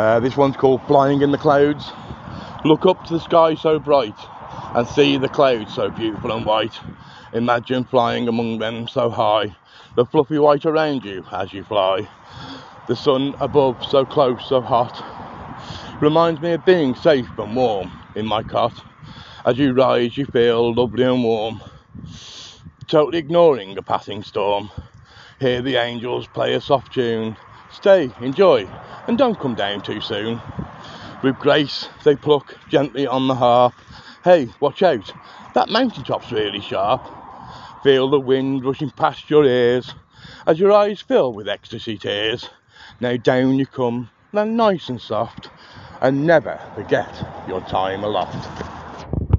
Uh, this one's called Flying in the Clouds. Look up to the sky so bright and see the clouds so beautiful and white. Imagine flying among them so high, the fluffy white around you as you fly. The sun above so close, so hot. Reminds me of being safe and warm in my cot. As you rise, you feel lovely and warm. Totally ignoring a passing storm. Hear the angels play a soft tune. Stay, enjoy, and don't come down too soon. With grace, they pluck gently on the harp. Hey, watch out, that mountain top's really sharp. Feel the wind rushing past your ears as your eyes fill with ecstasy tears. Now down you come, land nice and soft, and never forget your time aloft.